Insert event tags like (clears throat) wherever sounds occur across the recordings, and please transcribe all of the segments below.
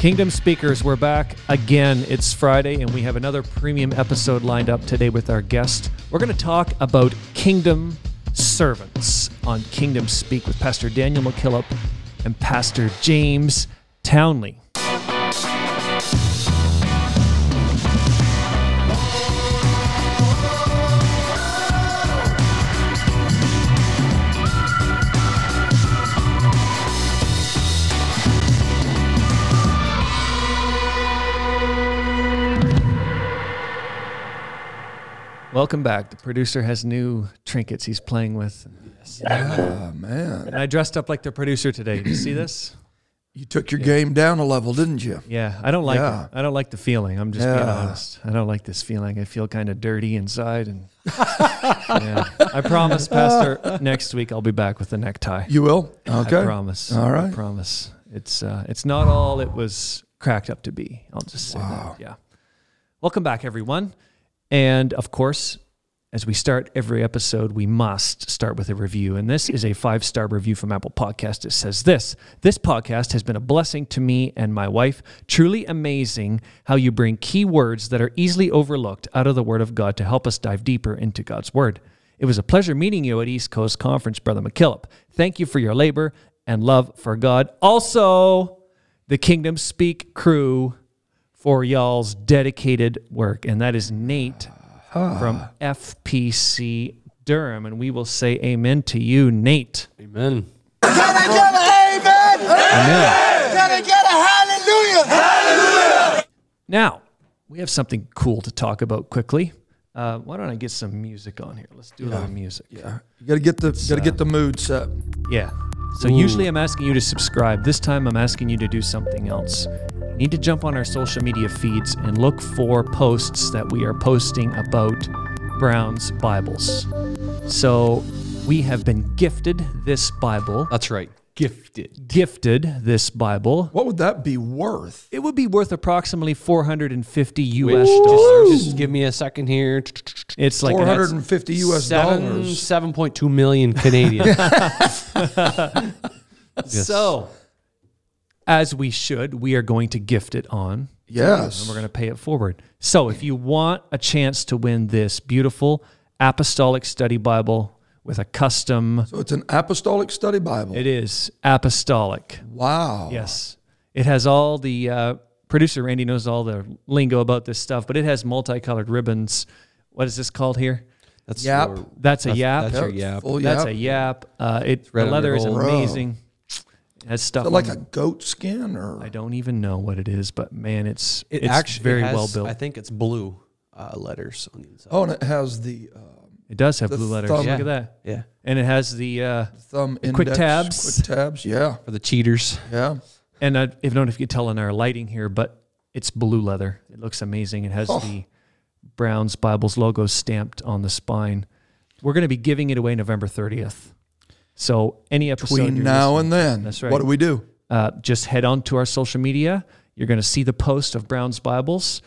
Kingdom Speakers, we're back again. It's Friday, and we have another premium episode lined up today with our guest. We're going to talk about kingdom servants on Kingdom Speak with Pastor Daniel McKillop and Pastor James Townley. Welcome back. The producer has new trinkets he's playing with. Oh man, And I dressed up like the producer today. Did you see this? (clears throat) you took your game down a level, didn't you? Yeah, I don't like Yeah. it. I don't like the feeling. I'm just being Yeah. honest. I don't like this feeling. I feel kind of dirty inside, and (laughs) yeah. I promise, Pastor. Next week I'll be back with the necktie. You will. Okay. I promise. All right. I promise. It's uh, it's not all it was cracked up to be. I'll just say Wow. that. Yeah. Welcome back, everyone. And of course, as we start every episode, we must start with a review. And this is a five star review from Apple Podcast. It says this This podcast has been a blessing to me and my wife. Truly amazing how you bring key words that are easily overlooked out of the Word of God to help us dive deeper into God's Word. It was a pleasure meeting you at East Coast Conference, Brother McKillop. Thank you for your labor and love for God. Also, the Kingdom Speak crew for y'all's dedicated work. And that is Nate from FPC Durham. And we will say amen to you, Nate. Amen. Can I get an amen? Amen. Can I get a hallelujah? Now, we have something cool to talk about quickly. Uh, why don't I get some music on here? Let's do a little music. Yeah. You got to get the got to get the mood set. Yeah. So usually I'm asking you to subscribe. This time I'm asking you to do something else. You need to jump on our social media feeds and look for posts that we are posting about Brown's Bibles. So we have been gifted this Bible. That's right. Gifted. Gifted this Bible. What would that be worth? It would be worth approximately 450 US Which, dollars. just, just give me a second here. It's like Four hundred and fifty U.S. Seven, dollars. 7.2 million Canadian. (laughs) (laughs) so. As we should, we are going to gift it on Yes. and we're going to pay it forward. So if you want a chance to win this beautiful apostolic study Bible with a custom, So it's an apostolic study Bible. it is apostolic. wow. Yes. It has all the uh, producer Randy knows all the lingo about this stuff, but it has multicolored ribbons. What is this called here? That's Yap. your- That's a yap. That's Yep, your yap. Full That's a yap. Uh, it the leather is amazing. It has stuff Is it like on a goat skin or I don't even know what it is, but man, it's It it's actually very has- well built. I think it's blue uh, letters on the inside. oh, and it has the uh, it does have the blue letters. thumb- Look at that. Yeah. And it has the uh, thumb index, quick tabs. Quick tabs. Yeah. For the cheaters. Yeah. And I, I don't know if you can tell in our lighting here, but it's blue leather. It looks amazing. It has Oh. the Browns Bibles logo stamped on the spine. We're going to be giving it away November 30th. So any episode Between now and then. That's right. What do we do? uh, just head on to our social media. You're going to see the post of Brown's Bibles.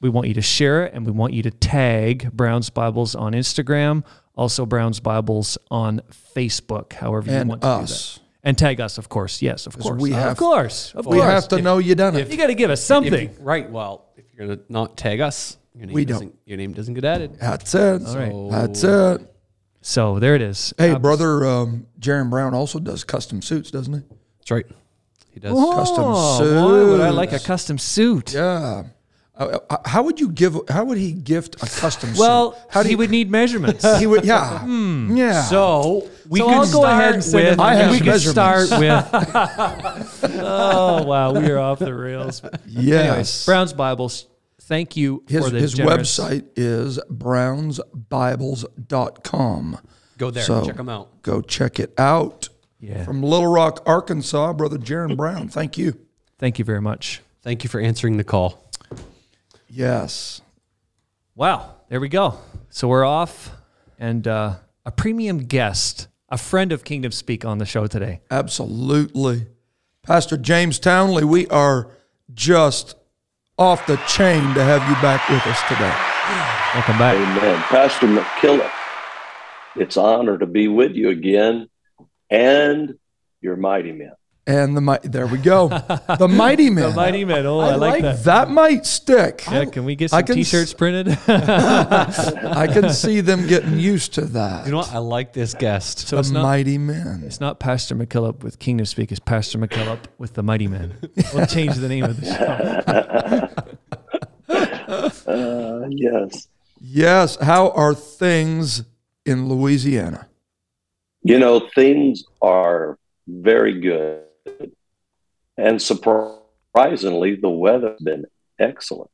We want you to share it and we want you to tag Brown's Bibles on Instagram, also Brown's Bibles on Facebook, however you And want to do us. that. And tag us, of course. Yes, of course. we have, of have- course. Of We course. have to know you done it. If, You got to give us something. If- right. Well, if you're going to not tag us, your name, We don't. doesn't, your name doesn't get added. That's it. All right. So- That's it. So there it is. Hey, Abs- brother, um, Jaron Brown also does custom suits, doesn't he? That's right. He does. custom suits. Why would I like a custom suit? Yeah. Uh, uh, how would you give? How would he gift a custom Well, suit? How do he you, would need measurements. (laughs) He would. Yeah. Yeah. So we so could I'll go start ahead and send with. I have we could measurements. start (laughs) with. oh wow, we are off the rails. yes. Anyways, Brown's Bibles. Thank you his for the his generous- website is brownsbibles.com. Go there. So- check them out. Go check it out. Yeah. From Little Rock, Arkansas, brother Jaron Brown. Thank you. Thank you very much. Thank you for answering the call. Yes. Wow, there we go. So we're off, and uh, a premium guest, a friend of Kingdom Speak, on the show today. Absolutely. Pastor James Townley, we are just off the chain to have you back with us today. Welcome back. Amen. Pastor McKillop, it's an honor to be with you again and your mighty men. And the mighty. There we go. The (laughs) mighty men. The mighty men. Oh, I, like, that. That might stick. Yeah, can we get some can t-shirts s- printed? (laughs) (laughs) I can see them getting used to that. You know what? I like this guest. so the it's not mighty men. it's not Pastor McKillop with Kingdom Speak. It's Pastor McKillop with the Mighty Men. We'll change the name of the show. Uh, yes. Yes. How are things in Louisiana? You know, things are very good. And surprisingly, the weather's been excellent.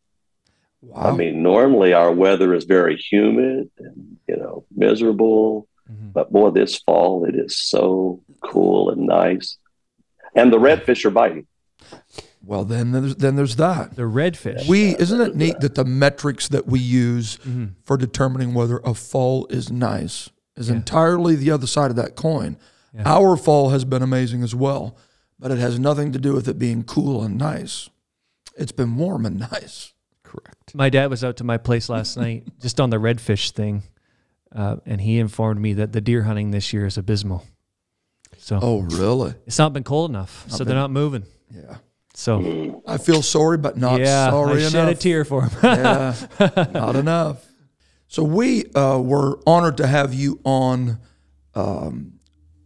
Wow. I mean, normally our weather is very humid and, you know, miserable. Mhm. But boy, this fall it is so cool and nice. And the redfish are biting. well, then there's, then there's that. The redfish. We isn't it neat that the metrics that we use Mhm. for determining whether a fall is nice is Yeah. entirely the other side of that coin. Yeah. Our fall has been amazing as well, but it has nothing to do with it being cool and nice. It's been warm and (laughs) nice. Correct. My dad was out to my place last (laughs) night just on the redfish thing, uh, and he informed me that the deer hunting this year is abysmal. So Oh, really? it's not been cold enough, so they're not moving. Yeah. So I feel sorry, but not yeah, sorry I enough. shed a tear for him. (laughs) yeah, not enough. So we uh, were honored to have you on um,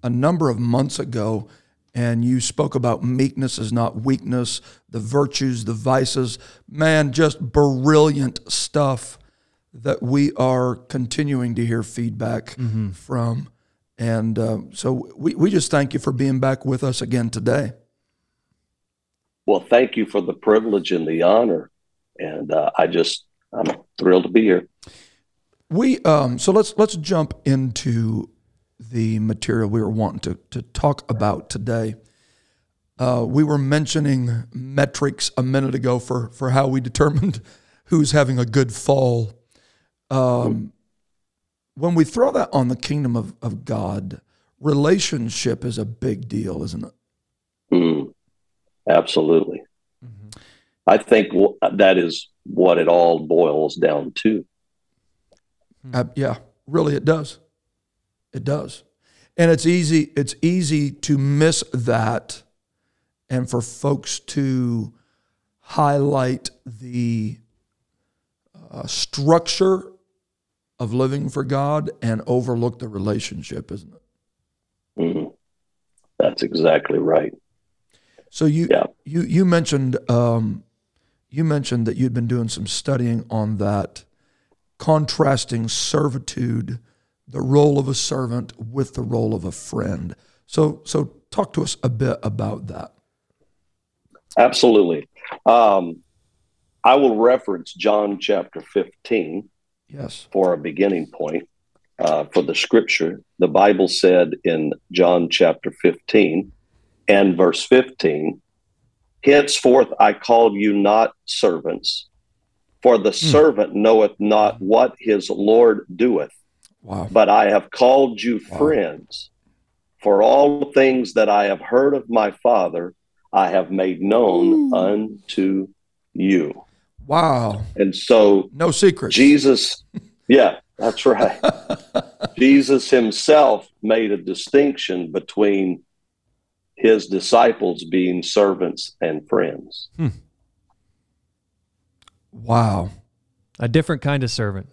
a number of months ago, and you spoke about meekness is not weakness, the virtues, the vices. Man, just brilliant stuff that we are continuing to hear feedback from. And uh, so we, we just thank you for being back with us again today. Well, thank you for the privilege and the honor. And uh, I just, I'm thrilled to be here. We um so let's let's jump into the material we were wanting to to talk about today. Uh, we were mentioning metrics a minute ago for for how we (laughs) determined who's having a good fall. Um, when we throw that on the kingdom of, of God, relationship is a big deal, isn't it? Mm, absolutely. Mm-hmm. I think w- that is what it all boils down to. Uh, yeah, really, it does. It does, and it's easy. It's easy to miss that, and for folks to highlight the uh, structure of living for God and overlook the relationship, isn't it? Mm, that's exactly right. So you Yeah. you you mentioned um, you mentioned that you'd been doing some studying on that, contrasting servitude, the role of a servant with the role of a friend. So so talk to us a bit about that. Absolutely. Um, I will reference John chapter 15 Yes. for a beginning point uh, for the scripture. The Bible said in John chapter 15 and verse 15, Henceforth I call you not servants, for the servant knoweth not what his Lord doeth, Wow. but I have called you Wow. friends. For all the things that I have heard of my Father, I have made known unto you. Wow. And so No secrets. Jesus, (laughs) yeah, that's right. Jesus himself made a distinction between his disciples being servants and friends. Hmm. Wow. a different kind of servant.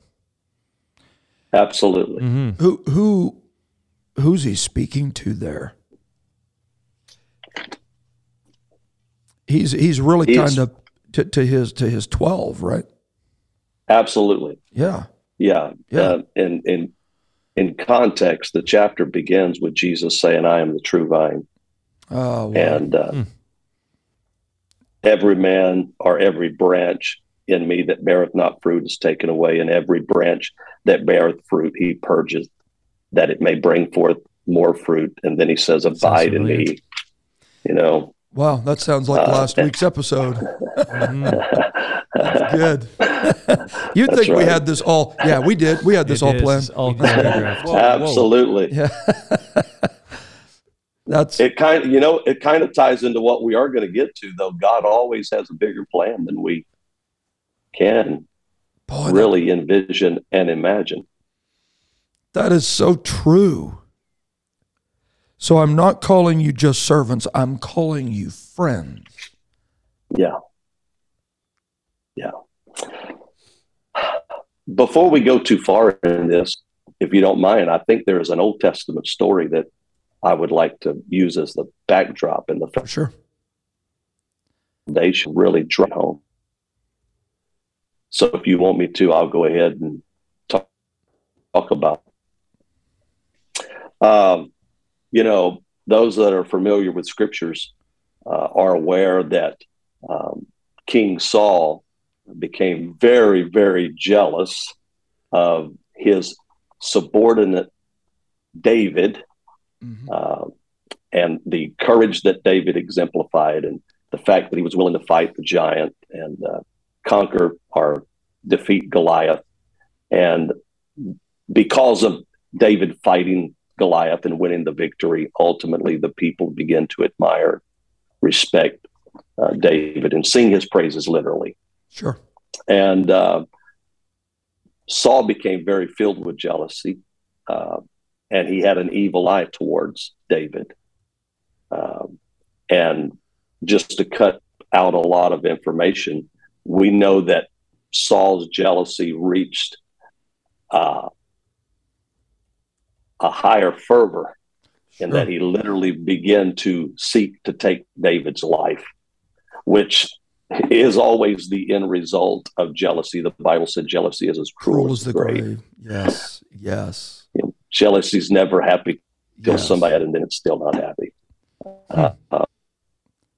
Absolutely. hmm Who who who's he speaking to there? He's he's really He's- kind of to, to his to his twelve, right? Absolutely. Yeah. Yeah. Yeah. Uh, in, in, in context, the chapter begins with Jesus saying, I am the true vine. Oh, wow. And uh, Hmm. every man or every branch in me that beareth not fruit is taken away, and every branch that beareth fruit he purges, that it may bring forth more fruit. And then he says, Abide in me. You know, wow, that sounds like Uh, last week's (laughs) episode. Mm-hmm. Good. (laughs) You'd That's think we had this all. Yeah, we did. We had this all planned. all choreographed. (laughs) absolutely. Yeah. That's It kind of, you know, it kind of ties into what we are going to get to, though. God always has a bigger plan than we can boy. that- really envision and imagine. that is so true. So I'm not calling you just servants, I'm calling you friends. Yeah. Yeah. Before we go too far in this, if you don't mind, I think there is an Old Testament story that I would like to use as the backdrop in the For sure. foundation really drive home. So if you want me to, I'll go ahead and talk, talk about. Um, you know, those that are familiar with scriptures uh, are aware that um, King Saul became very, very jealous of his subordinate David Mhm. uh, and the courage that David exemplified, and the fact that he was willing to fight the giant and uh, conquer or defeat Goliath. And because of David fighting Goliath and winning the victory, ultimately the people begin to admire, respect uh, David, and sing his praises literally. Sure. And uh, Saul became very filled with jealousy, uh, and he had an evil eye towards David. Um, and just to cut out a lot of information, we know that Saul's jealousy reached uh, a higher fervor and Sure. that he literally began to seek to take David's life, which is always the end result of jealousy. The Bible said jealousy is as cruel, Cruel as the grave. grave. Yes. Yes. You know, jealousy's never happy till yes. somebody and then it's still not happy. Uh, uh,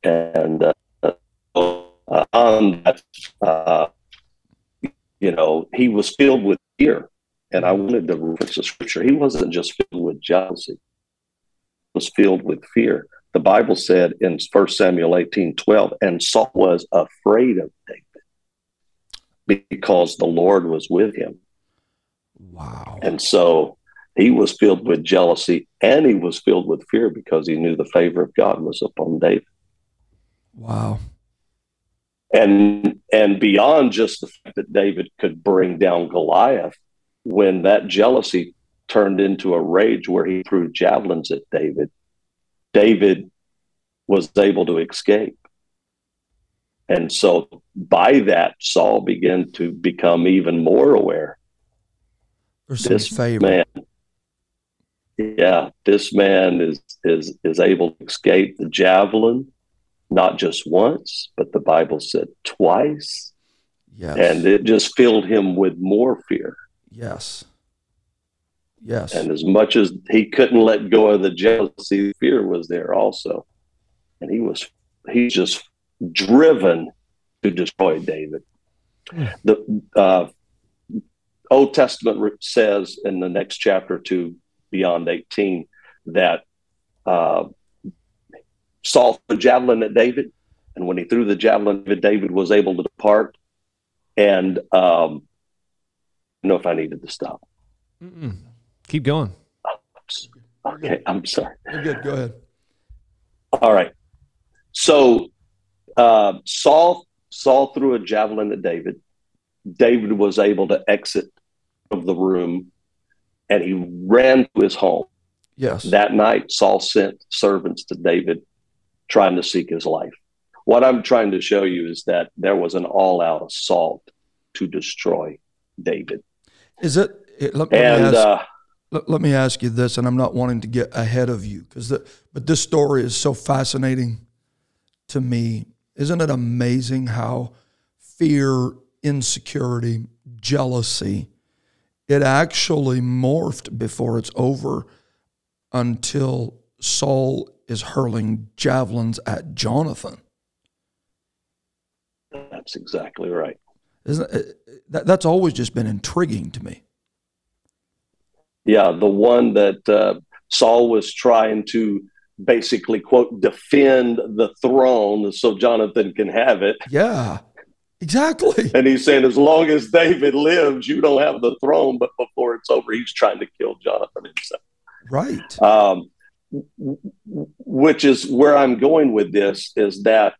and uh, uh, on that, uh, you know, he was filled with fear. And I wanted to reference the scripture. He wasn't just filled with jealousy, he was filled with fear. The Bible said in 1 Samuel 18 12, and Saul was afraid of David because the Lord was with him. Wow. And so he was filled with jealousy and he was filled with fear because he knew the favor of God was upon David. Wow. And and beyond just the fact that David could bring down Goliath, when that jealousy turned into a rage where he threw javelins at David, David was able to escape. And so by that, Saul began to become even more aware this favor. man yeah this man is is is able to escape the javelin not just once but the bible said twice Yes. and it just filled him with more fear yes. Yes. and as much as he couldn't let go of the jealousy fear was there also and he was he's just driven to destroy david the uh, old testament says in the next chapter to beyond 18 that uh, saul threw a javelin at david and when he threw the javelin david was able to depart and um, I don't know if i needed to stop Mm-mm. Keep going. okay i'm sorry You're good. Go ahead. All right. So uh, Saul Saul threw a javelin at David. David was able to exit of the room, and he ran to his home. Yes. That night, Saul sent servants to David, trying to seek his life. What I'm trying to show you is that there was an all-out assault to destroy David, Is it? let, let me and ask, uh, let, let me ask you this, and I'm not wanting to get ahead of you because but this story is so fascinating to me. Isn't it amazing how fear, insecurity, jealousy, it actually morphed before it's over until Saul is hurling javelins at Jonathan. that's exactly right. Isn't it, that, that's always just been intriguing to me. Yeah, the one that uh, Saul was trying to basically quote defend the throne so Jonathan can have it. Yeah, exactly. And he's saying, as long as David lives, you don't have the throne. But before it's over, he's trying to kill Jonathan himself. Right. Um, which is where I'm going with this is that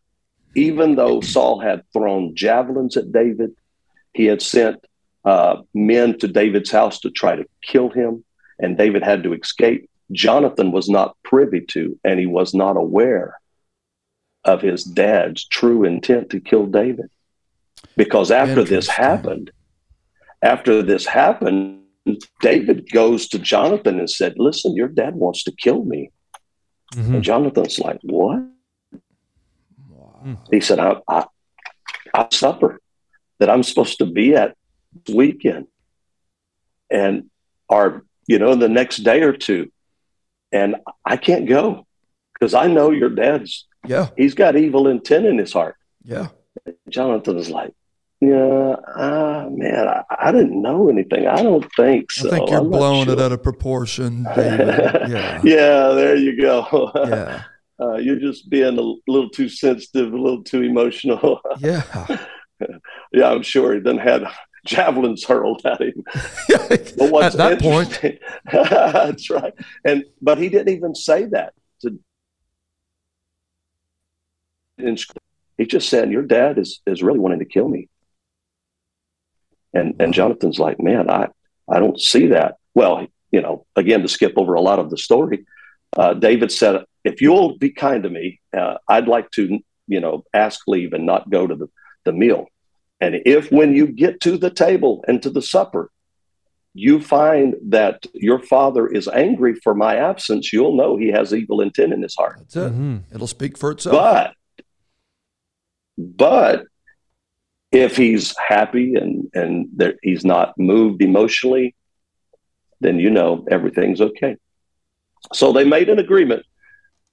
even though Saul had thrown javelins at David, he had sent uh, men to David's house to try to kill him, and David had to escape. Jonathan was not privy to, and he was not aware of his dad's true intent to kill David. Because after this happened, after this happened, David goes to Jonathan and said, Listen, your dad wants to kill me. Mhm. And Jonathan's like, What? Wow. He said, I, I, I supper that I'm supposed to be at this weekend. And or, you know, the next day or two. And I can't go because I know your dad's Yeah. he's got evil intent in his heart. Yeah. Jonathan is like, Yeah, uh, man, I, I didn't know anything. I don't think so. I think you're I'm blowing it out of proportion, (laughs) David. Yeah. yeah, there you go. (laughs) Yeah. Uh, you're just being a little too sensitive, a little too emotional. (laughs) Yeah. yeah, I'm sure he then had javelins hurled at him. But what's At that point, that's right. And but he didn't even say that. To, in he just said, "Your dad is is really wanting to kill me." And and Jonathan's like, "Man, I I don't see that." Well, you know, again to skip over a lot of the story, uh, David said, "If you'll be kind to me, uh, I'd like to, you know, ask leave and not go to the the meal." And if when you get to the table and to the supper, you find that your father is angry for my absence, you'll know he has evil intent in his heart. that's it. Mhm. It'll speak for itself. But, but if he's happy and and there, he's not moved emotionally, then you know everything's okay. So they made an agreement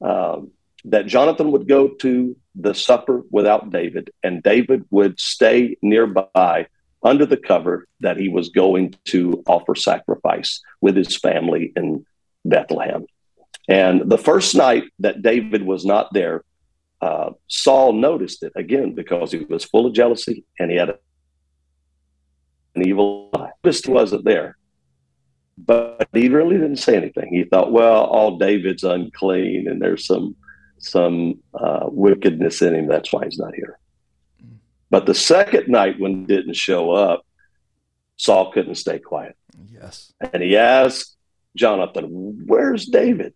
um, that Jonathan would go to the supper without David, and David would stay nearby under the cover that he was going to offer sacrifice with his family in Bethlehem. And the first night that David was not there, uh, Saul noticed it again because he was full of jealousy and he had an evil eye. This wasn't there. But he really didn't say anything. He thought, well, all David's unclean and there's some some uh, wickedness in him. That's why he's not here. But the second night when he didn't show up, Saul couldn't stay quiet. Yes. And he asked Jonathan, Where's David?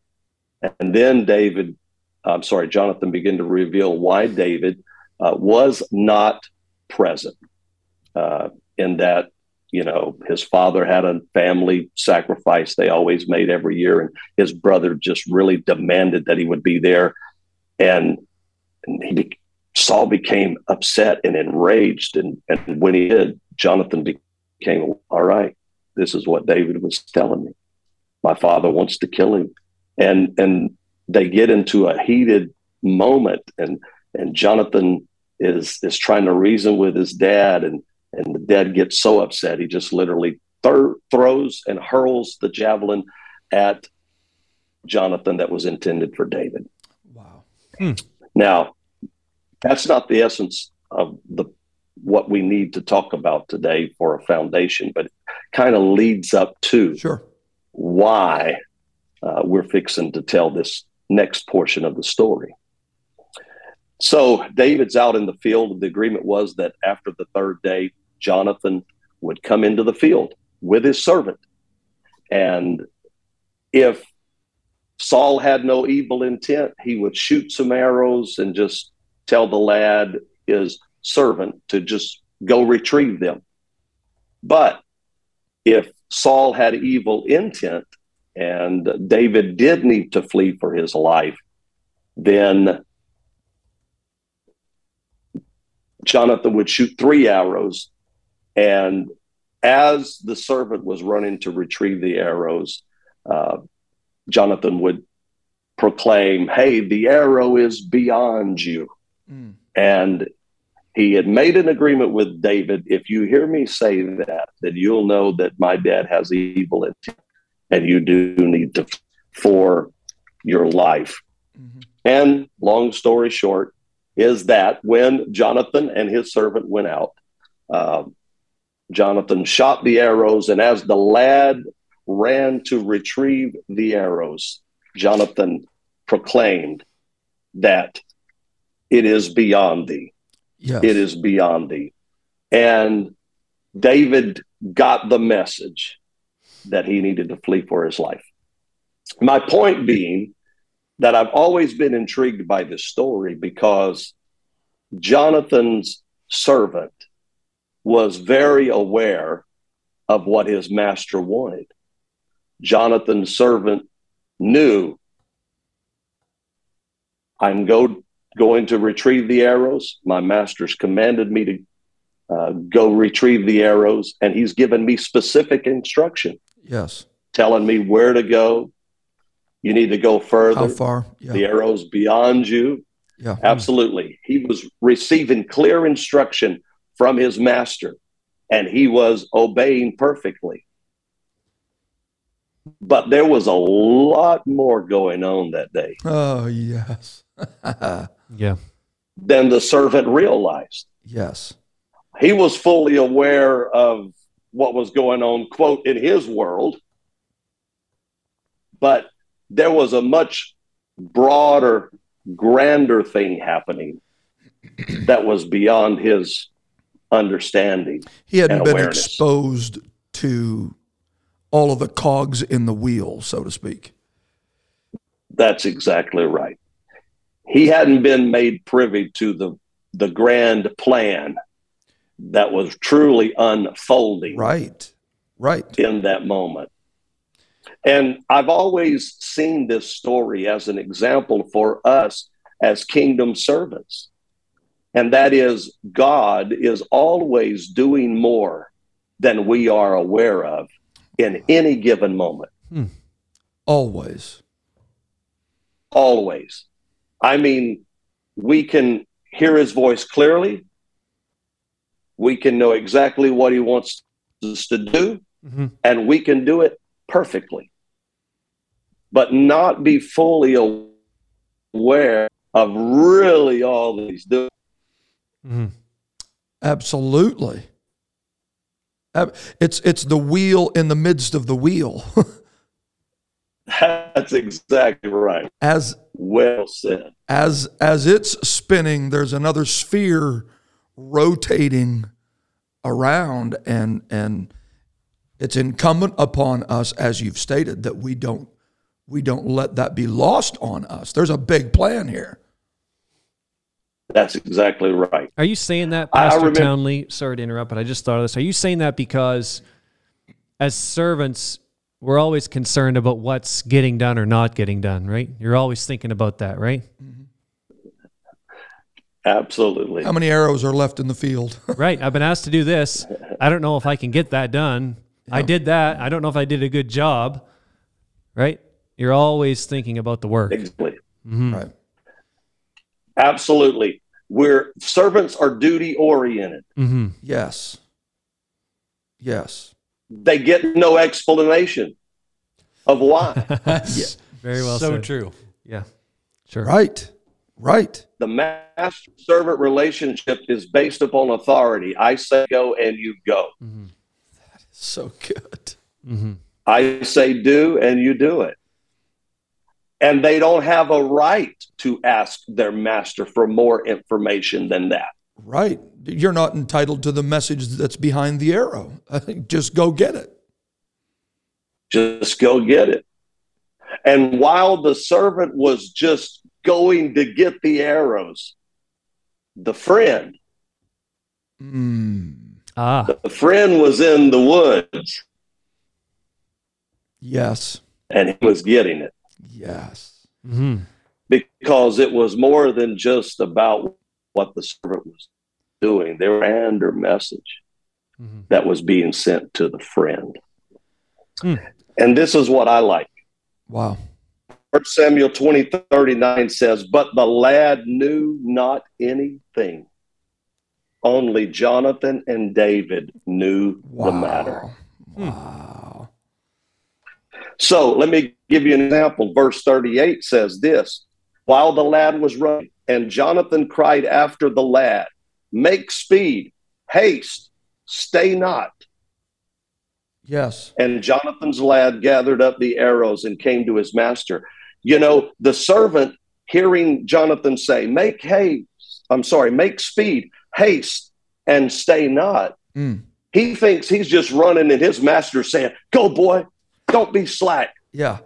And then David, I'm sorry, Jonathan began to reveal why David uh, was not present. Uh, in that, you know, his father had a family sacrifice they always made every year, and his brother just really demanded that he would be there. And, and he be- Saul became upset and enraged. And, and when he did, Jonathan became, All right, this is what David was telling me. My father wants to kill him. And and they get into a heated moment and and Jonathan is is trying to reason with his dad and and the dad gets so upset he just literally thir- throws and hurls the javelin at Jonathan that was intended for David. Wow. Now, that's not the essence of the what we need to talk about today for a foundation, but it kind of leads up to Sure. why uh, we're fixing to tell this next portion of the story. So David's out in the field. The agreement was that after the third day, Jonathan would come into the field with his servant. And if Saul had no evil intent, he would shoot some arrows and just tell the lad, his servant, to just go retrieve them. But if Saul had evil intent and David did need to flee for his life, then Jonathan would shoot three arrows. And as the servant was running to retrieve the arrows, uh, Jonathan would proclaim, Hey, the arrow is beyond you. Mm. And he had made an agreement with David. If you hear me say that, then you'll know that my dad has evil intent and you do need to for your life. Mhm. And long story short, is that when Jonathan and his servant went out, um, Jonathan shot the arrows, and as the lad ran to retrieve the arrows, Jonathan proclaimed that it is beyond thee. Yes. It is beyond thee. And David got the message that he needed to flee for his life. my point being that I've always been intrigued by this story because Jonathan's servant was very aware of what his master wanted. Jonathan's servant knew I'm go, going to retrieve the arrows. My master's commanded me to uh, go retrieve the arrows, and he's given me specific instruction, Yes. telling me where to go. You need to go further. How far? Yeah. The arrows beyond you. Yeah. Hmm. Absolutely. He was receiving clear instruction from his master, and he was obeying perfectly. But there was a lot more going on that day Oh, yes. (laughs) Yeah. than the servant realized. yes. He was fully aware of what was going on, quote, in his world, but there was a much broader, grander thing happening (clears throat) that was beyond his understanding. He hadn't been awareness. exposed to all of the cogs in the wheel, so to speak. That's exactly right. He hadn't been made privy to the the grand plan that was truly unfolding Right. Right. in that moment. And I've always seen this story as an example for us as kingdom servants. And that is, God is always doing more than we are aware of in any given moment. Hmm. Always. Always. I mean, we can hear his voice clearly. We can know exactly what he wants us to do, Mhm. and we can do it perfectly, but not be fully aware of really all that he's doing. Mhm. Absolutely. It's it's the wheel in the midst of the wheel. (laughs) That's exactly right. as Well said. as as it's spinning, there's another sphere rotating around and and it's incumbent upon us, as you've stated, that we don't we don't let that be lost on us. There's a big plan here. That's exactly right. Are you saying that, I- I Pastor remember- Townley? Sorry to interrupt, but I just thought of this. Are you saying that because as servants, we're always concerned about what's getting done or not getting done, right? You're always thinking about that, right? Mm-hmm. Absolutely. How many arrows are left in the field? (laughs) right. I've been asked to do this. I don't know if I can get that done. I did that. I don't know if I did a good job, right? You're always thinking about the work. Exactly. Right. Absolutely. We're servants are duty oriented. Mm-hmm. Yes. Yes. They get no explanation of why. (laughs) That's very well so said. true. Yeah. Sure. Right. Right. the master servant relationship is based upon authority. I say go and you go. So good. hmm I say do and you do it. And they don't have a right to ask their master for more information than that. Right. You're not entitled to the message that's behind the arrow. (laughs) Just go get it. Just go get it. And while the servant was just going to get the arrows, the friend, Mm, Ah. the friend was in the woods yes. and he was getting it. Yes. Mm-hmm. because it was more than just about what the servant was doing. There was a grander message Mhm. that was being sent to the friend. Hmm. And this is what I like. Wow. 1 Samuel 20, 39 says, But the lad knew not anything. Only Jonathan and David knew Wow. the matter. Hmm. Wow. So let me give you an example. Verse 38 says this While the lad was running, and Jonathan cried after the lad, Make speed, haste, stay not. Yes. And Jonathan's lad gathered up the arrows and came to his master. You know, the servant hearing Jonathan say, Make haste, I'm sorry, make speed, haste, and stay not. Mm. He thinks he's just running, and his master's saying, Go, boy, don't be slack. Yeah.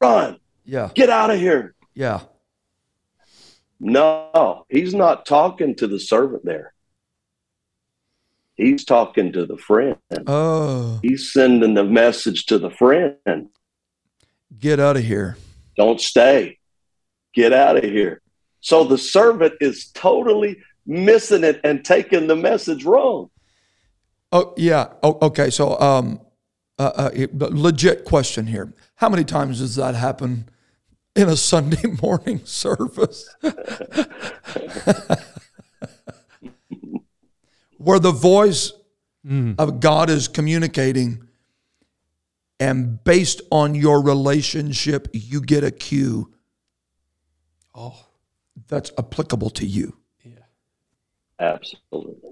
run, Yeah. get out of here. Yeah. No, he's not talking to the servant there. He's talking to the friend. Oh, He's sending the message to the friend. get out of here. Don't stay. Get out of here. So the servant is totally missing it and taking the message wrong. Oh, yeah. Oh, okay. So, um, uh, uh, legit question here. How many times does that happen in a Sunday (laughs) morning service? (laughs) Where the voice of God is communicating, and based on your relationship, you get a cue. Oh, that's applicable to you. Yeah. Absolutely.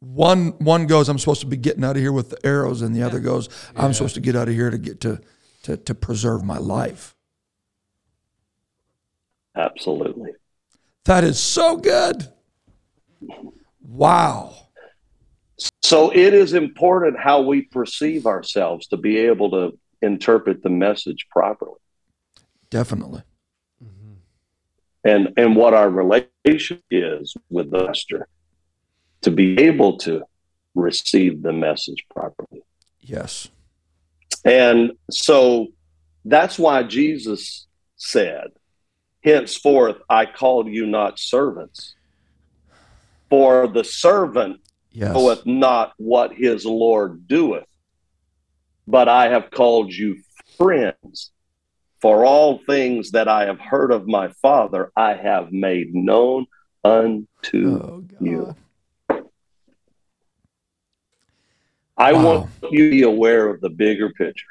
one one goes i'm supposed to be getting out of here with the arrows and the other goes i'm supposed to get out of here to get to to, to preserve my life Absolutely. that is so good wow So it is important how we perceive ourselves to be able to interpret the message properly. definitely. Mm-hmm. And and what our relation is with the master to be able to receive the message properly. Yes. And so that's why jesus said henceforth i call you not servants for the servant yes knoweth not what his lord doeth but i have called you friends for all things that I have heard of my Father, I have made known unto oh you. I Wow. want you to be aware of the bigger picture.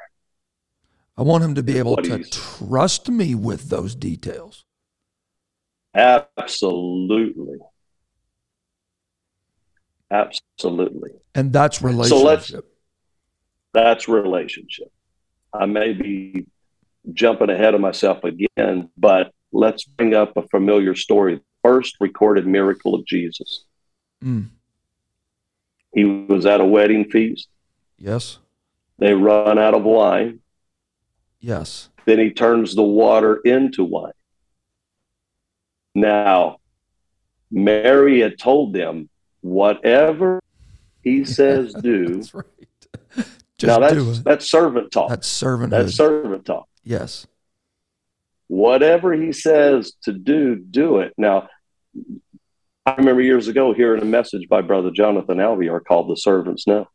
i want him to be able What to trust me with those details Absolutely. Absolutely. and that's So relationship That's relationship. I may be jumping ahead of myself again, but let's bring up a familiar story. First recorded miracle of Jesus. Mm. He was at a wedding feast. yes They run out of wine. yes Then he turns the water into wine. Now, Mary had told them, whatever he (laughs) says do. that's right (laughs) now just do that's it that's servant talk. that's servanthood That's servant talk. yes Whatever he says to do, do it. Now, I remember years ago hearing a message by Brother Jonathan Alviar called "The Servants Know."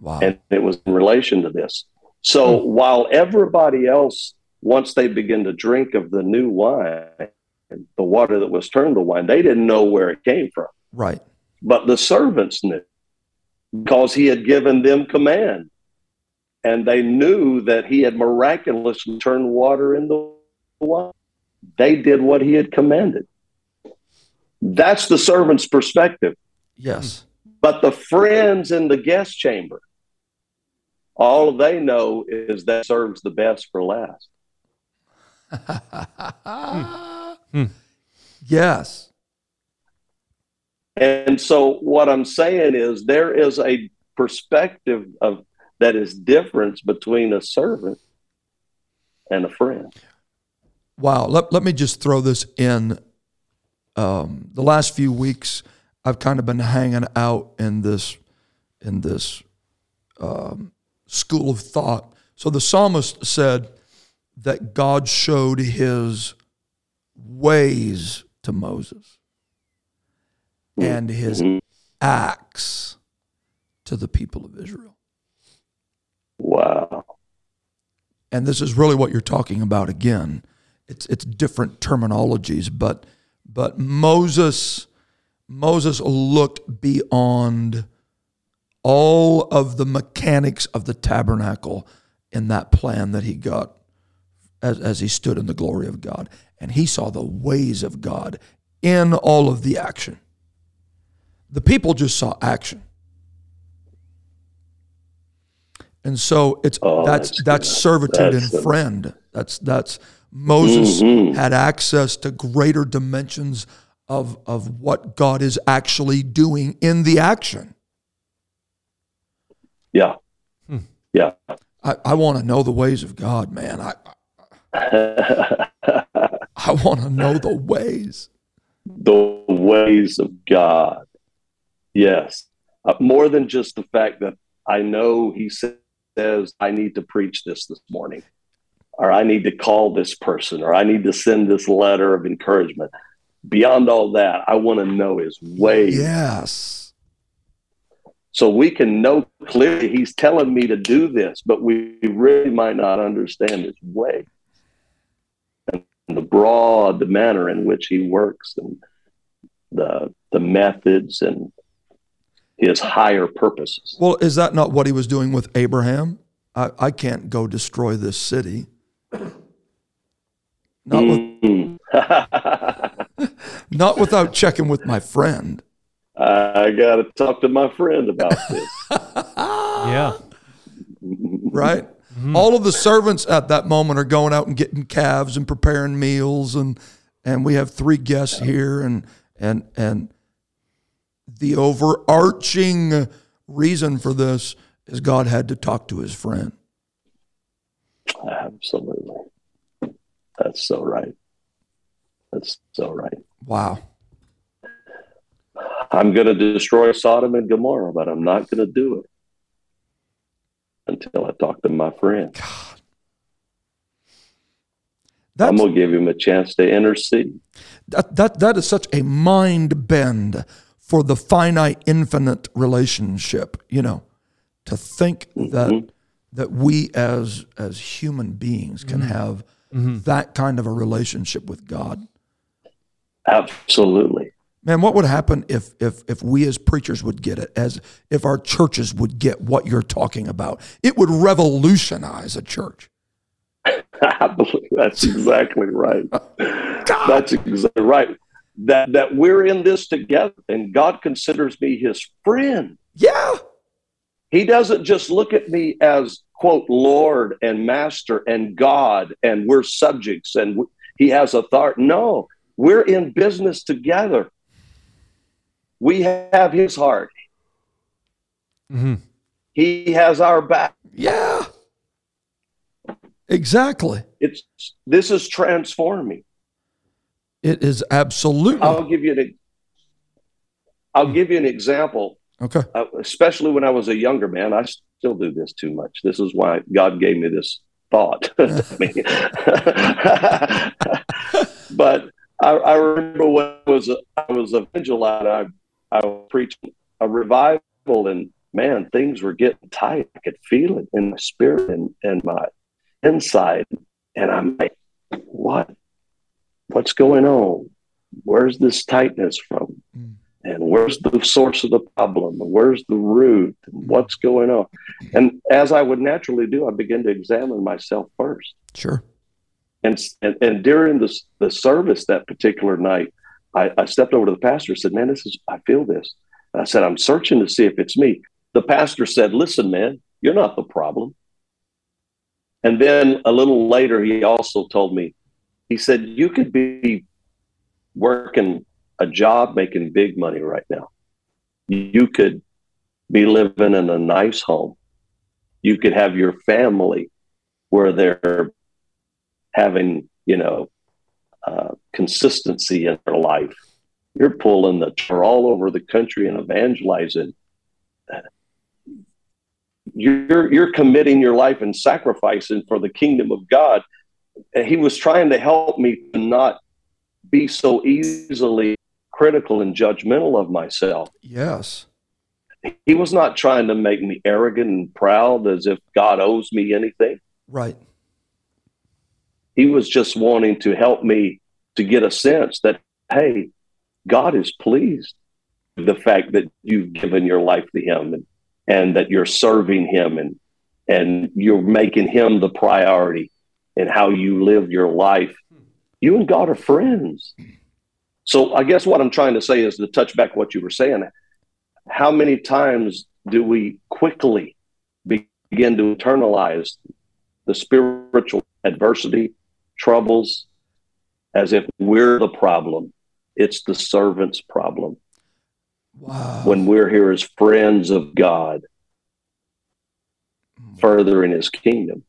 wow and it was in relation to this. So hmm. while everybody else, once they begin to drink of the new wine, the water that was turned to wine, they didn't know where it came from. Right But the servants knew because he had given them command. And they knew that he had miraculously turned water into wine. They did what he had commanded. That's the servant's perspective. yes But the friends in the guest chamber, all they know is that serves the best for last. (laughs) yes And so what I'm saying is there is a perspective of that is difference between a servant and a friend. Wow. Let, let me just throw this in. Um, the last few weeks, I've kind of been hanging out in this in this um, school of thought. So the psalmist said that God showed His ways to Moses and His Mhm. acts to the people of Israel. Wow. and this is really what you're talking about again. It's it's different terminologies, but but Moses Moses looked beyond all of the mechanics of the tabernacle in that plan that he got as, as he stood in the glory of God. And he saw the ways of God in all of the action. The people just saw action. And so it's Oh, that's that's that's, servitude That's and friend. That's that's Moses Mhm. had access to greater dimensions of of what God is actually doing in the action. Yeah. Yeah. I, I want to know the ways of God, man. I (laughs) I want to know the ways. the ways of God. Yes. Uh, more than just the fact that I know He says, I need to preach this this morning, or I need to call this person, or I need to send this letter of encouragement. Beyond all that, I want to know His ways. Yes. So we can know clearly He's telling me to do this, but we really might not understand His way and the broad, the manner in which He works, and the the methods and His higher purposes. Well, is that not what he was doing with Abraham? I, I can't go destroy this city. Not with, Mm. (laughs) not without checking with my friend. I got to talk to my friend about this. (laughs) Yeah. right? All of the servants at that moment are going out and getting calves and preparing meals, and and we have three guests here, and and and the overarching reason for this is God had to talk to his friend. Absolutely. That's so right. That's so right. Wow. I'm going to destroy Sodom and Gomorrah, but I'm not going to do it until I talk to my friend. That's, I'm going to give him a chance to intercede. that, that, that is such a mind bend for the finite, infinite relationship, you know, to think that mm-hmm. that we as as human beings can mm-hmm. have mm-hmm. that kind of a relationship with God. Absolutely. Man, what would happen if if if we as preachers would get it, as if our churches would get what you're talking about? It would revolutionize a church. I (laughs) believe that's exactly right. (laughs) That's exactly right. That that we're in this together, and God considers me His friend. Yeah. He doesn't just look at me as quote Lord and Master and God, and we're subjects, and w- He has authority. No, we're in business together. We have His heart. Mm-hmm. He has our back. Yeah. Exactly. It's this is transforming. It is absolutely I'll give you an. I'll give you an example. okay. uh, especially when I was a younger man. I still do this too much. This is why God gave me this thought. (laughs) (laughs) but I, I remember when I was a, I was a vigilante. I I was preaching a revival, and man, things were getting tight. I could feel it in my spirit and and my inside, and I'm like, what? What's going on? Where's this tightness from? Mm. and where's the source of the problem where's the root what's going on and as i would naturally do i begin to examine myself first Sure. and and, and during the, the service that particular night I, I stepped over to the pastor and said man this is i feel this and i said i'm searching to see if it's me the pastor said listen man you're not the problem and then a little later he also told me he said you could be working a job making big money right now. You could be living in a nice home. You could have your family where they're having, you know, uh, consistency in their life. You're pulling the tour all over the country and evangelizing. You're you're committing your life and sacrificing for the kingdom of God. He was trying to help me to not be so easily critical and judgmental of myself. Yes. He was not trying to make me arrogant and proud as if God owes me anything. Right. He was just wanting to help me to get a sense that, hey, God is pleased with the fact that you've given your life to Him and, and that you're serving Him and, and you're making Him the priority in how you live your life. You and God are friends. So I guess what I'm trying to say is to touch back what you were saying. How many times do we quickly begin to internalize the spiritual adversity, troubles, as if we're the problem? It's the servant's problem. Wow. When we're here as friends of God, furthering his kingdom.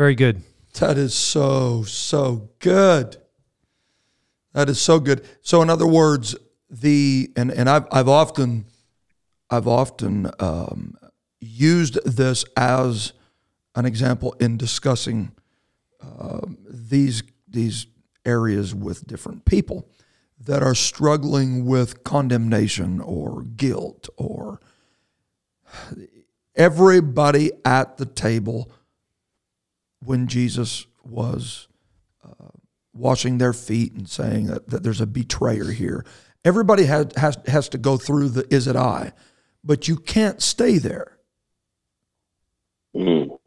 Very good. That is so, so good. That is so good. So, in other words, the and and I've I've often I've often um, used this as an example in discussing um these these areas with different people that are struggling with condemnation or guilt or everybody at the table when Jesus was uh, washing their feet and saying that, that there's a betrayer here. Everybody has, has, has to go through the is it I, but you can't stay there. Mm.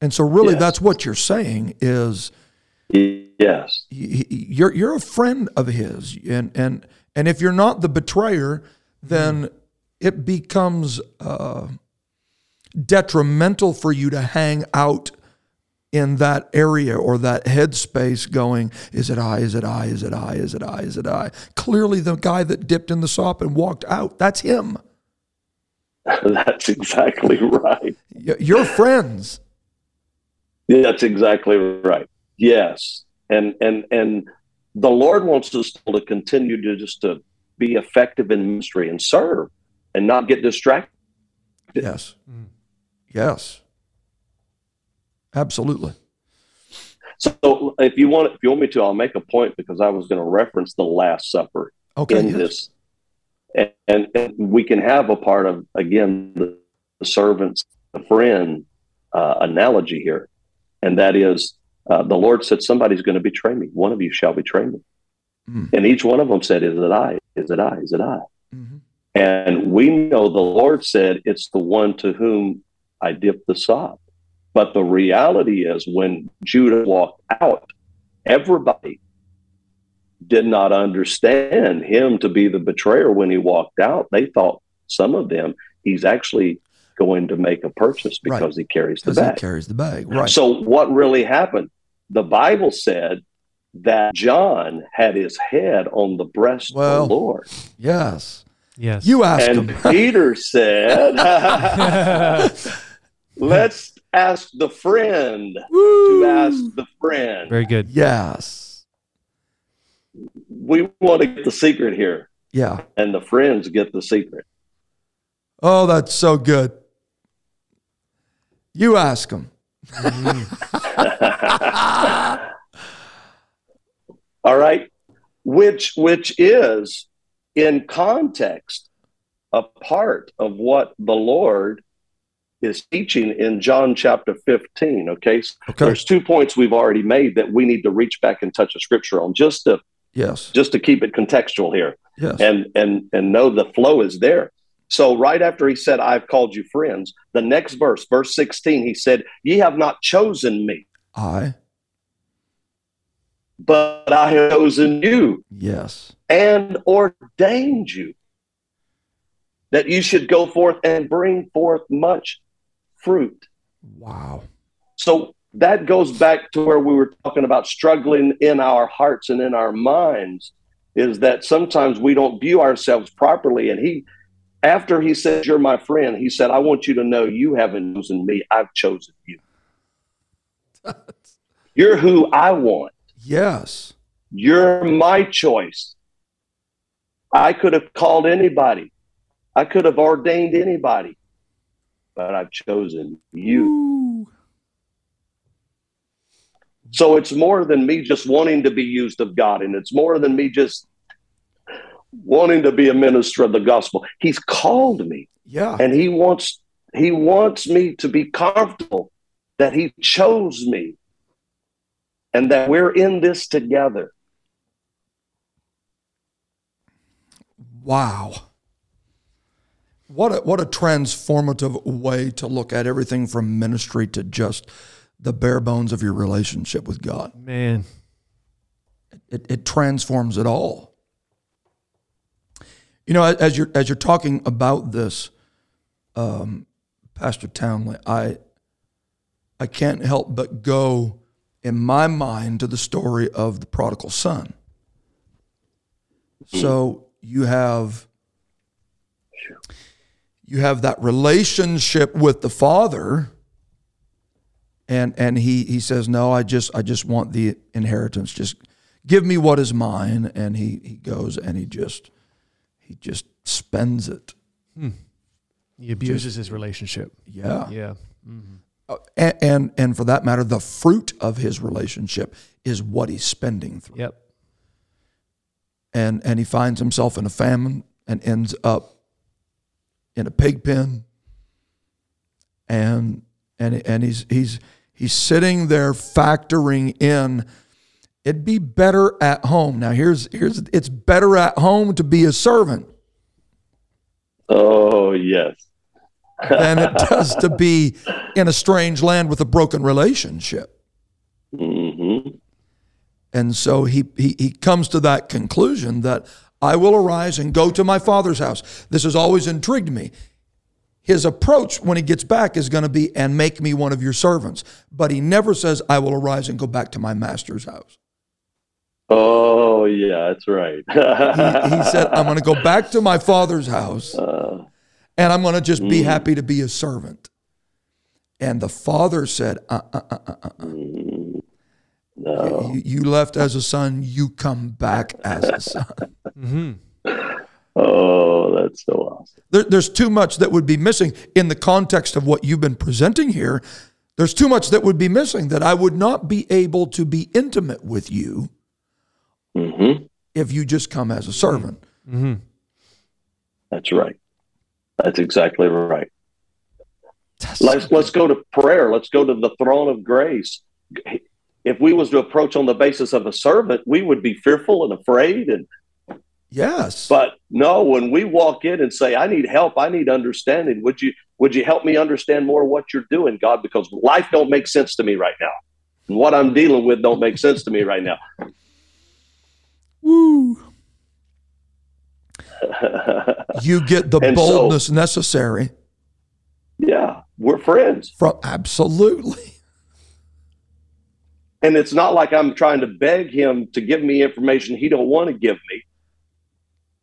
And so, really, Yes. that's what you're saying is Yes. you're you're a friend of his, and and and if you're not the betrayer, then it becomes uh, detrimental for you to hang out in that area or that headspace going, is it I, is it I, is it I, is it I, is it I? Clearly, the guy that dipped in the sop and walked out, that's him. (laughs) That's exactly right. Y- You're friends. That's exactly right. Yes. And and and the Lord wants us to continue to just to be effective in ministry and serve and not get distracted. Yes. Mm. Yes. Absolutely. So if you want if you want me to, I'll make a point because I was going to reference the Last Supper Okay. in yes. this. And, and, and we can have a part of again the, the servants, the friend uh, analogy here, and that is uh, the Lord said somebody's going to betray me. One of you shall betray me, Mm. and each one of them said, "Is it I? Is it I? Is it I?" Mhm. And we know the Lord said, It's the one to whom I dip the sop. But the reality is, when Judas walked out, everybody did not understand him to be the betrayer when he walked out. They thought, some of them, he's actually going to make a purchase Right. because he carries the Because he bag. carries the bag. Right. So, what really happened? The Bible said that John had his head on the breast Well, of the Lord. yes. Yes. You asked And him. (laughs) Peter said, (laughs) (laughs) Let's ask the friend to ask the friend. Very good. Yes. We want to get the secret here, Yeah. and the friends get the secret. Oh, that's so good. You ask him. (laughs) All right. Which which is in context a part of what the Lord is teaching in John chapter 15. Okay. So Okay. There's two points we've already made that we need to reach back and touch the scripture on just to Yes. just to keep it contextual here. Yes. and and and know the flow is there. So right after he said, "I've called you friends," the next verse, verse sixteen, he said, "Ye have not chosen me, I. but I have chosen you Yes. and ordained you that you should go forth and bring forth much fruit." Wow. So that goes back to where we were talking about struggling in our hearts and in our minds is that sometimes we don't view ourselves properly. And he, after he said, You're my friend, he said, I want you to know you haven't chosen me, I've chosen you. (laughs) You're who I want, Yes. you're my choice. I could have called anybody, I could have ordained anybody, but I've chosen you. Ooh. So it's more than me just wanting to be used of God, and it's more than me just wanting to be a minister of the gospel. He's called me, Yeah. and he wants he wants me to be comfortable that he chose me and that we're in this together. Wow. What a, what a transformative way to look at everything from ministry to just the bare bones of your relationship with God. Man. It, it transforms it all. You know, as you're as you're talking about this, um, Pastor Townley, I I can't help but go in my mind to the story of the prodigal son. So you have you have that relationship with the Father, and and he he says, "No, I just I just want the inheritance. Just give me what is mine." And he he goes and he just he just spends it. Hmm. He abuses his relationship. Yeah. Yeah. Uh, and, and and for that matter, the fruit of his relationship is what he's spending through. Yep. And and he finds himself in a famine and ends up in a pig pen. And and and he's he's he's sitting there factoring in it'd be better at home. Now here's here's it's better at home to be a servant Oh, yes. than it (laughs) does to be in a strange land with a broken relationship. Mm-hmm. And so he, he, he comes to that conclusion that I will arise and go to my father's house. This has always intrigued me. His approach when he gets back is going to be, and make me one of your servants. But he never says, I will arise and go back to my master's house. Oh, yeah, that's right. He, he said, I'm going to go back to my father's house (laughs) Uh, and I'm going to just be happy to be a servant. And the father said, uh, uh, uh, uh, uh. No. You, you left as a son, you come back as a son. mm-hmm. Oh, that's so awesome. There, there's too much that would be missing in the context of what you've been presenting here. There's too much that would be missing that I would not be able to be intimate with you hmm if you just come as a servant. Mm-hmm. That's right. That's exactly right. Let's let's go to prayer. Let's go to the throne of grace. If we was to approach on the basis of a servant, we would be fearful and afraid. And Yes. but no, when we walk in and say, "I need help. I need understanding," would you would you help me understand more what you're doing, God? Because life don't make sense to me right now, and what I'm dealing with don't make sense to me right now. Woo. (laughs) You get the And so- boldness necessary yeah, we're friends. from absolutely. And it's not like i'm trying to beg him to give me information he don't want to give me.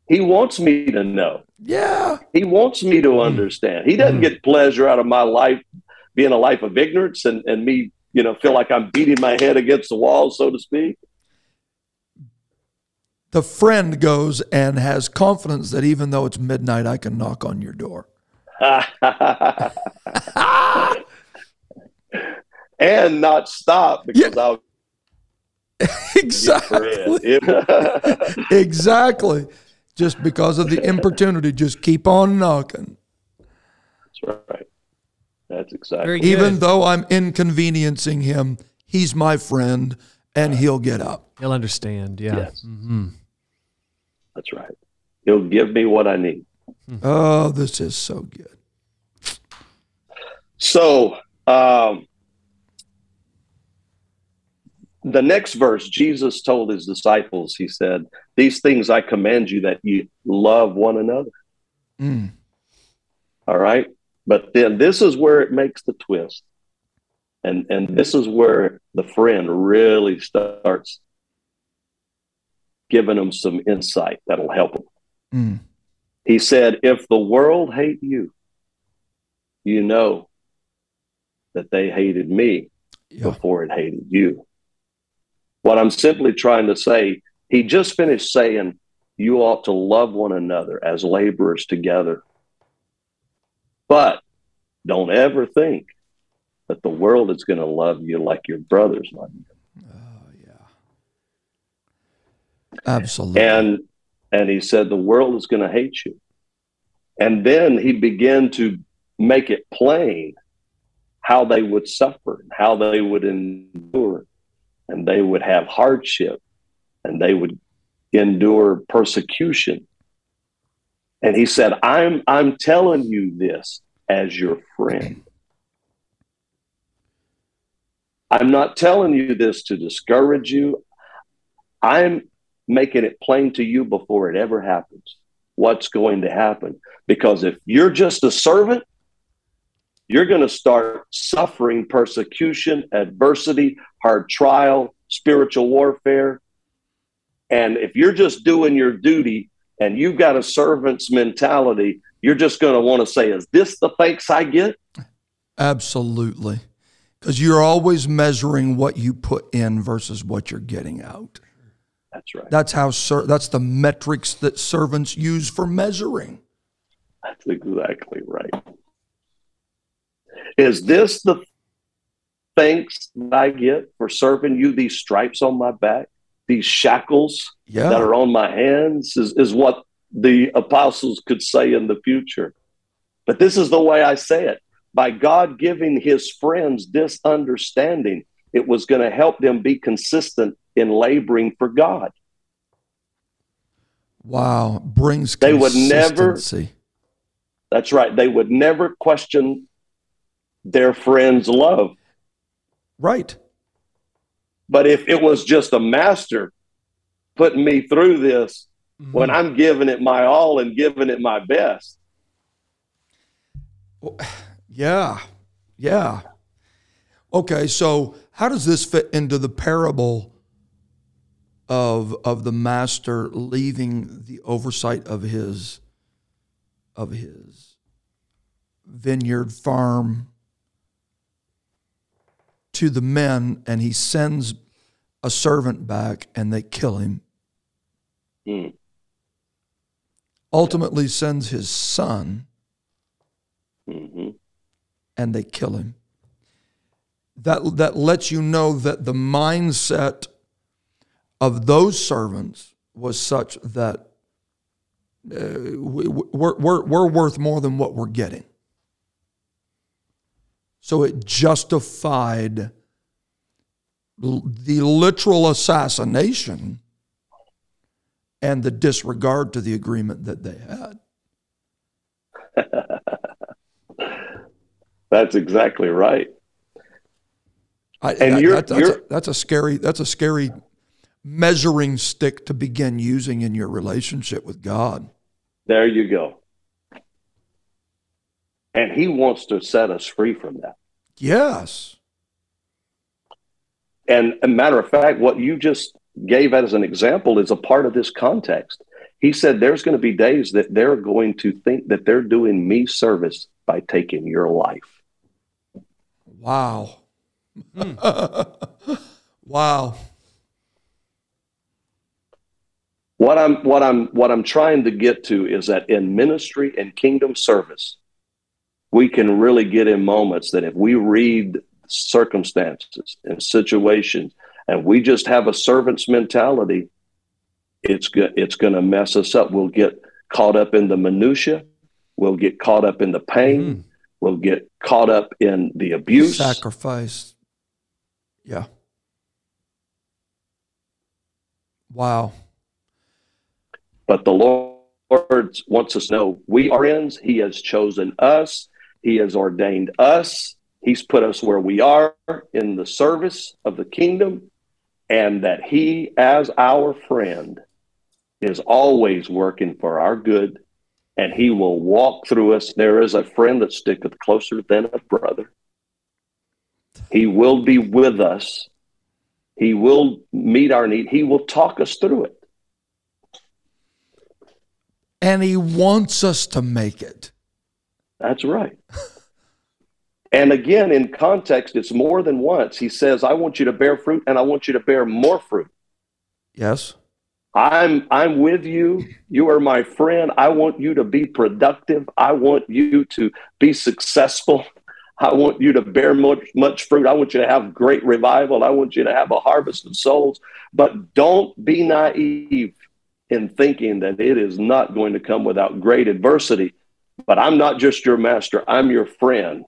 He wants me to know. Yeah. he wants me to hmm. understand. He doesn't hmm. get pleasure out of my life being a life of ignorance and, and me you know feel like i'm beating my head against the wall so to speak. The friend goes and has confidence that even though it's midnight, I can knock on your door. (laughs) (laughs) (laughs) and not stop because i'll (laughs) Exactly. bread. (laughs) exactly. Just because of the importunity, just keep on knocking. that's right that's exactly Very. Even though I'm inconveniencing him, he's my friend and he'll get up. He'll understand. Yeah. Yes. hmm that's right he'll give me what i need Oh, this is so good. So, um, the next verse, Jesus told his disciples, He said, These things I command you that you love one another. Mm. All right. But then this is where it makes the twist. And, and this is where the friend really starts giving them some insight that'll help them. Mm. He said, If the world hate you, you know that they hated me Yeah. before it hated you. What I'm simply trying to say, he just finished saying, you ought to love one another as laborers together. But don't ever think that the world is going to love you like your brothers love you. Oh, yeah. Absolutely. And and he said the world is going to hate you. And then he began to make it plain how they would suffer, how they would endure, and they would have hardship, and they would endure persecution. And he said, "I'm I'm telling you this as your friend. I'm not telling you this to discourage you. I'm making it plain to you before it ever happens what's going to happen. Because if you're just a servant, you're going to start suffering persecution, adversity, hard trial, spiritual warfare. And if you're just doing your duty and you've got a servant's mentality, you're just going to want to say, Is this the thanks I get? Absolutely. Because you're always measuring what you put in versus what you're getting out. That's right. That's how ser- that's the metrics that servants use for measuring. That's exactly right. Is this the thanks that I get for serving you these stripes on my back, these shackles Yeah. that are on my hands? Is, is what the apostles could say in the future. But this is the way I say it. By God giving his friends this understanding, it was going to help them be consistent in laboring for God. Wow. Brings They would never- consistency. That's right. They would never question their friend's love. Right. But if it was just a master putting me through this mm-hmm. when I'm giving it my all and giving it my best, (sighs) Yeah. Yeah. Okay, so how does this fit into the parable of of the master leaving the oversight of his of his vineyard farm to the men and he sends a servant back and they kill him. Hmm. Ultimately sends his son hmm and they kill him. That, that lets you know that the mindset of those servants was such that uh, we, we're, we're, we're worth more than what we're getting. So it justified the literal assassination and the disregard to the agreement that they had. (laughs) that's exactly right. I, And I- you're- that- that's, you're- a, that's a scary that's a scary measuring stick to begin using in your relationship with God. There you go. And he wants to set us free from that. Yes. And a matter of fact, what you just gave as an example is a part of this context. He said there's going to be days that they're going to think that they're doing me service by taking your life. Wow. Hmm. (laughs) wow. What I'm what I'm what I'm trying to get to is that in ministry and kingdom service, we can really get in moments that if we read circumstances and situations and we just have a servant's mentality, it's go- it's going to mess us up. We'll get caught up in the minutia, we'll get caught up in the pain, mm-hmm. we'll get caught up in the abuse. Sacrifice. Yeah. Wow. But the Lord wants us to know we are ends. He has chosen us. He has ordained us. He's put us where we are in the service of the kingdom, and that He, as our friend, is always working for our good, and He will walk through us. There is a friend that sticketh closer than a brother. He will be with us. He will meet our need. He will talk us through it. And he wants us to make it. That's right. and again, in context, it's more than once. He says, I want you to bear fruit and I want you to bear more fruit. Yes. I'm I'm with you. You are my friend. I want you to be productive. I want you to be successful. I want you to bear much, much fruit. I want you to have great revival. I want you to have a harvest of souls. But don't be naive in thinking that it is not going to come without great adversity. But I'm not just your master, I'm your friend.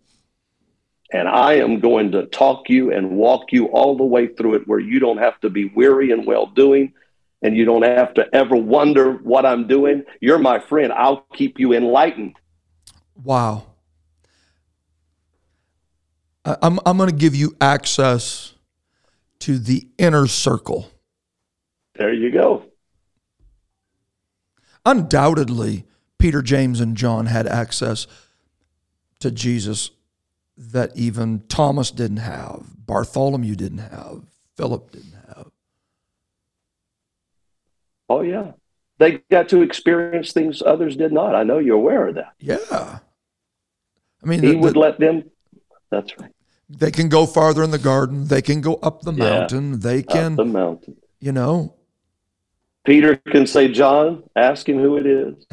And I am going to talk you and walk you all the way through it where you don't have to be weary and well doing and you don't have to ever wonder what I'm doing. You're my friend. I'll keep you enlightened. Wow. I'm, I'm going to give you access to the inner circle. There you go. Undoubtedly, Peter, James, and John had access to Jesus that even Thomas didn't have, Bartholomew didn't have, Philip didn't have. Oh, yeah. they got to experience things others did not. I know you're aware of that. Yeah. I mean, He the- would the- let them. That's right. they can go farther in the garden. They can go up the Yeah. mountain. They can, Up the mountain. you know, Peter can say, John, ask him who it is.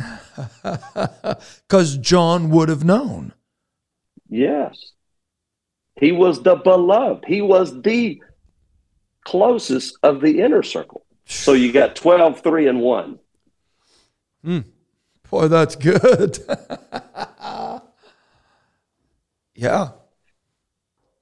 (laughs) because John would have known. Yes. He was the beloved. He was the closest of the inner circle. So you got 12, 3, and 1. Boy, that's good. (laughs) yeah.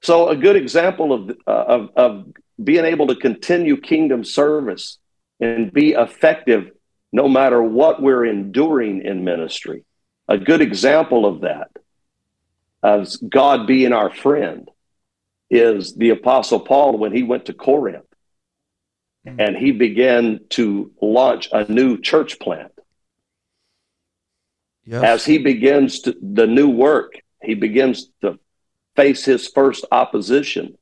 So a good example of, uh, of, of being able to continue kingdom service and be effective no matter what we're enduring in ministry. A good example of that, of God being our friend, is the Apostle Paul when he went to Corinth mm. and he began to launch a new church plant. Yes. As he begins to, the new work, he begins to face his first opposition.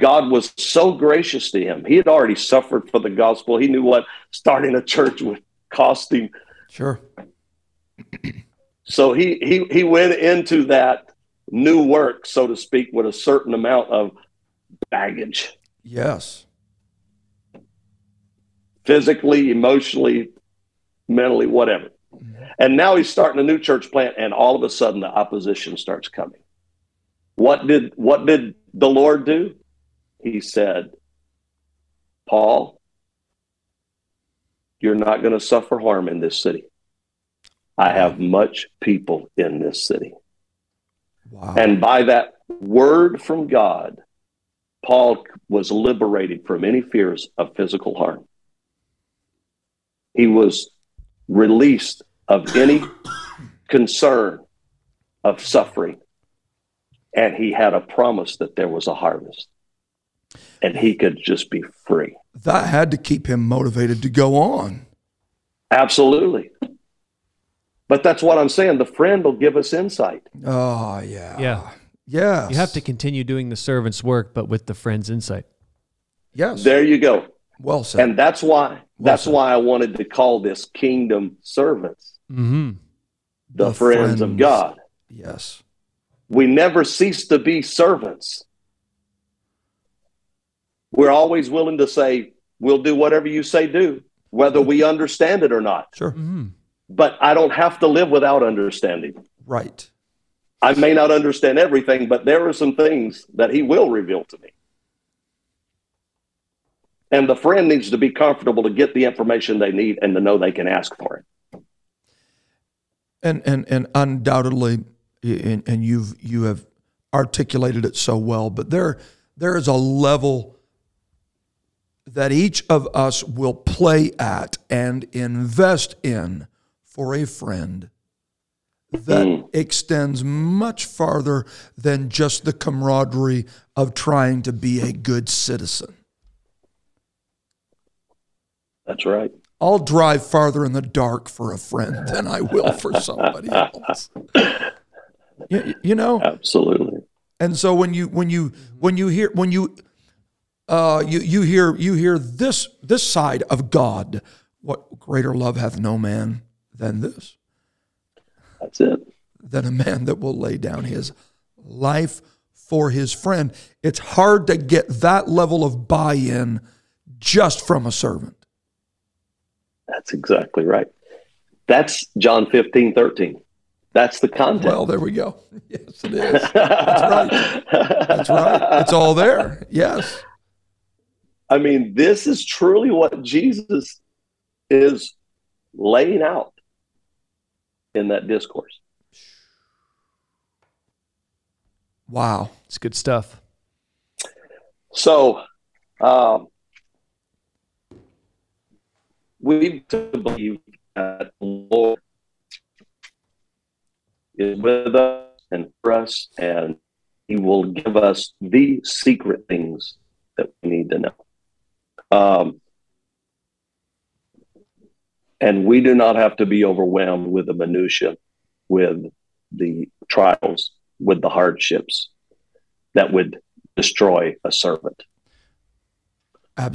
God was so gracious to him. He had already suffered for the gospel. He knew what starting a church would cost him. Sure. So he he he went into that new work, so to speak, with a certain amount of baggage, Yes. physically, emotionally, mentally, whatever. Mm-hmm. And now he's starting a new church plant, and all of a sudden the opposition starts coming. What did what did the Lord do? He said, Paul, you're not going to suffer harm in this city. I have much people in this city. Wow. And by that word from God, Paul was liberated from any fears of physical harm. He was released of any (coughs) concern of suffering. And he had a promise that there was a harvest. And he could just be free. that had to keep him motivated to go on. Absolutely. But that's what I'm saying. The friend will give us insight. Oh, yeah. Yeah. Yes. You have to continue doing the servant's work, but with the friend's insight. Yes. There you go. well said. And that's why that's said. why I wanted to call this kingdom servants, Mm-hmm. the, The friends, of. God. yes. We never cease to be servants. We're always willing to say, we'll do whatever you say do, whether we understand it or not. Sure. Mm-hmm. But I don't have to live without understanding. Right. I may not understand everything, but there are some things that he will reveal to me. And the friend needs to be comfortable to get the information they need and to know they can ask for it. And and and undoubtedly, and, and you've you have articulated it so well. But there there is a level that each of us will play at and invest in for a friend that Mm. extends much farther than just the camaraderie of trying to be a good citizen. That's right. I'll drive farther in the dark for a friend than I will for somebody (laughs) else. You, you know, Absolutely. and so when you when you when you hear when you uh you you hear you hear this this side of God, what greater love hath no man than this, That's it. than a man that will lay down his life for his friend. It's hard to get that level of buy-in just from a servant. That's exactly right. That's John 15, 13. That's the context. Well, there we go. (laughs) Yes, it is. That's right. That's right. It's all there. Yes. I mean, this is truly what Jesus is laying out in that discourse. Wow. It's good stuff. So, um, we believe that the Lord is with us and for us, and He will give us the secret things that we need to know. Um, and we do not have to be overwhelmed with the minutia, with the trials, with the hardships that would destroy a servant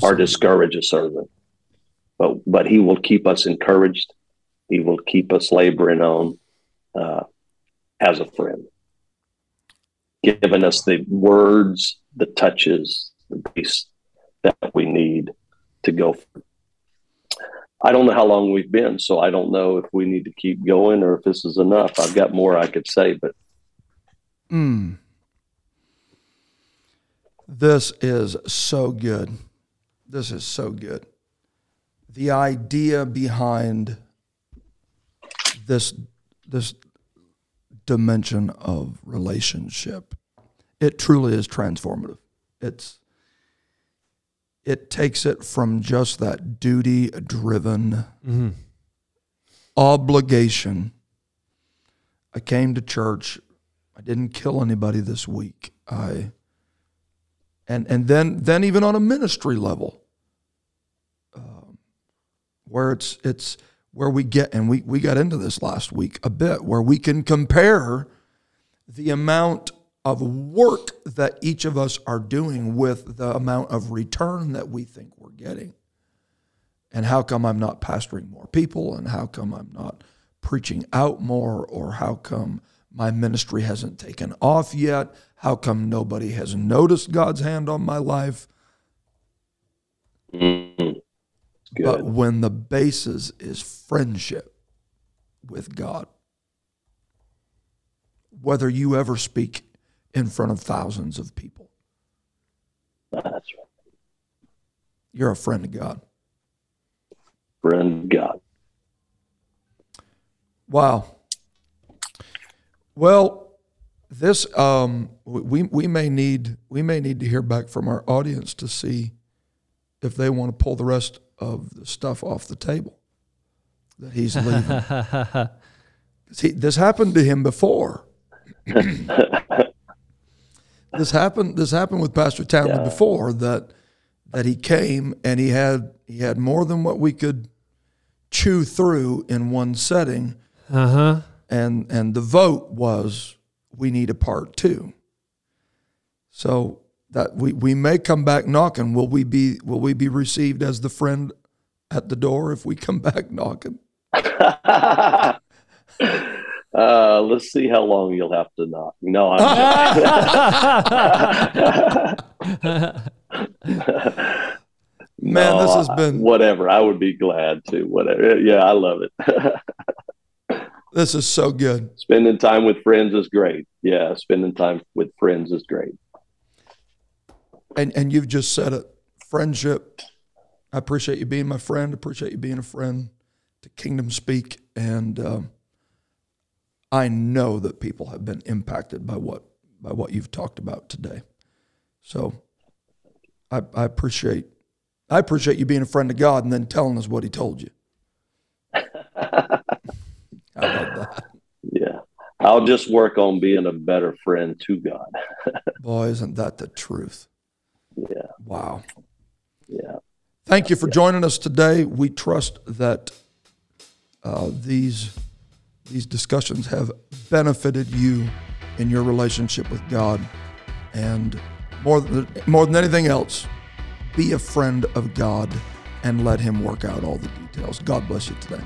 or discourage a servant. but but He will keep us encouraged. He will keep us laboring on uh, as a friend, giving us the words, the touches, the grace that we need to go. I don't know how long we've been, so I don't know if we need to keep going or if this is enough. I've got more I could say, but Mm. This is so good. This is so good. The idea behind this this dimension of relationship, it truly is transformative. It's it takes it from just that duty driven obligation. I came to church. I didn't kill anybody this week. I and and then then even on a ministry level, um, where it's it's where we get and we we got into this last week a bit where we can compare the amount of work that each of us are doing with the amount of return that we think we're getting. And how come I'm not pastoring more people? And how come I'm not preaching out more? Or how come my ministry hasn't taken off yet? How come nobody has noticed God's hand on my life? mm, But when the basis is friendship with God, whether you ever speak in front of thousands of people, That's right. you're a friend of God. Friend of God. Wow. Well, this um, we we may need we may need to hear back from our audience to see if they want to pull the rest of the stuff off the table that he's leaving. (laughs) he, this happened to him before. (laughs) this happened. This happened with Pastor Townley before that that he came and he had he had more than what we could chew through in one setting Uh huh. and and the vote was we need a part two. So that we, we may come back knocking. Will we be will we be received as the friend at the door if we come (laughs) back knocking? (laughs) uh, let's see how long you'll have to knock. No, I'm (laughs) (laughs) Man, No, this has been whatever. I would be glad to. Whatever. Yeah, I love it. (laughs) this is so good. spending time with friends is great. Yeah, spending time with friends is great. And and you've just said it. Friendship. I appreciate you being my friend. Appreciate you being a friend to Kingdom Speak. And um, I know that people have been impacted by what by what you've talked about today. So I, I appreciate I appreciate you being a friend of God and then telling us what He told you. (laughs) How about that? Yeah. I'll just work on being a better friend to God. (laughs) Boy, isn't that the truth? Yeah. Wow. Yeah. Thank you for joining us today. We trust that uh, these these discussions have benefited you in your relationship with God, and more than more than anything else, be a friend of God and let Him work out all the details. God bless you today.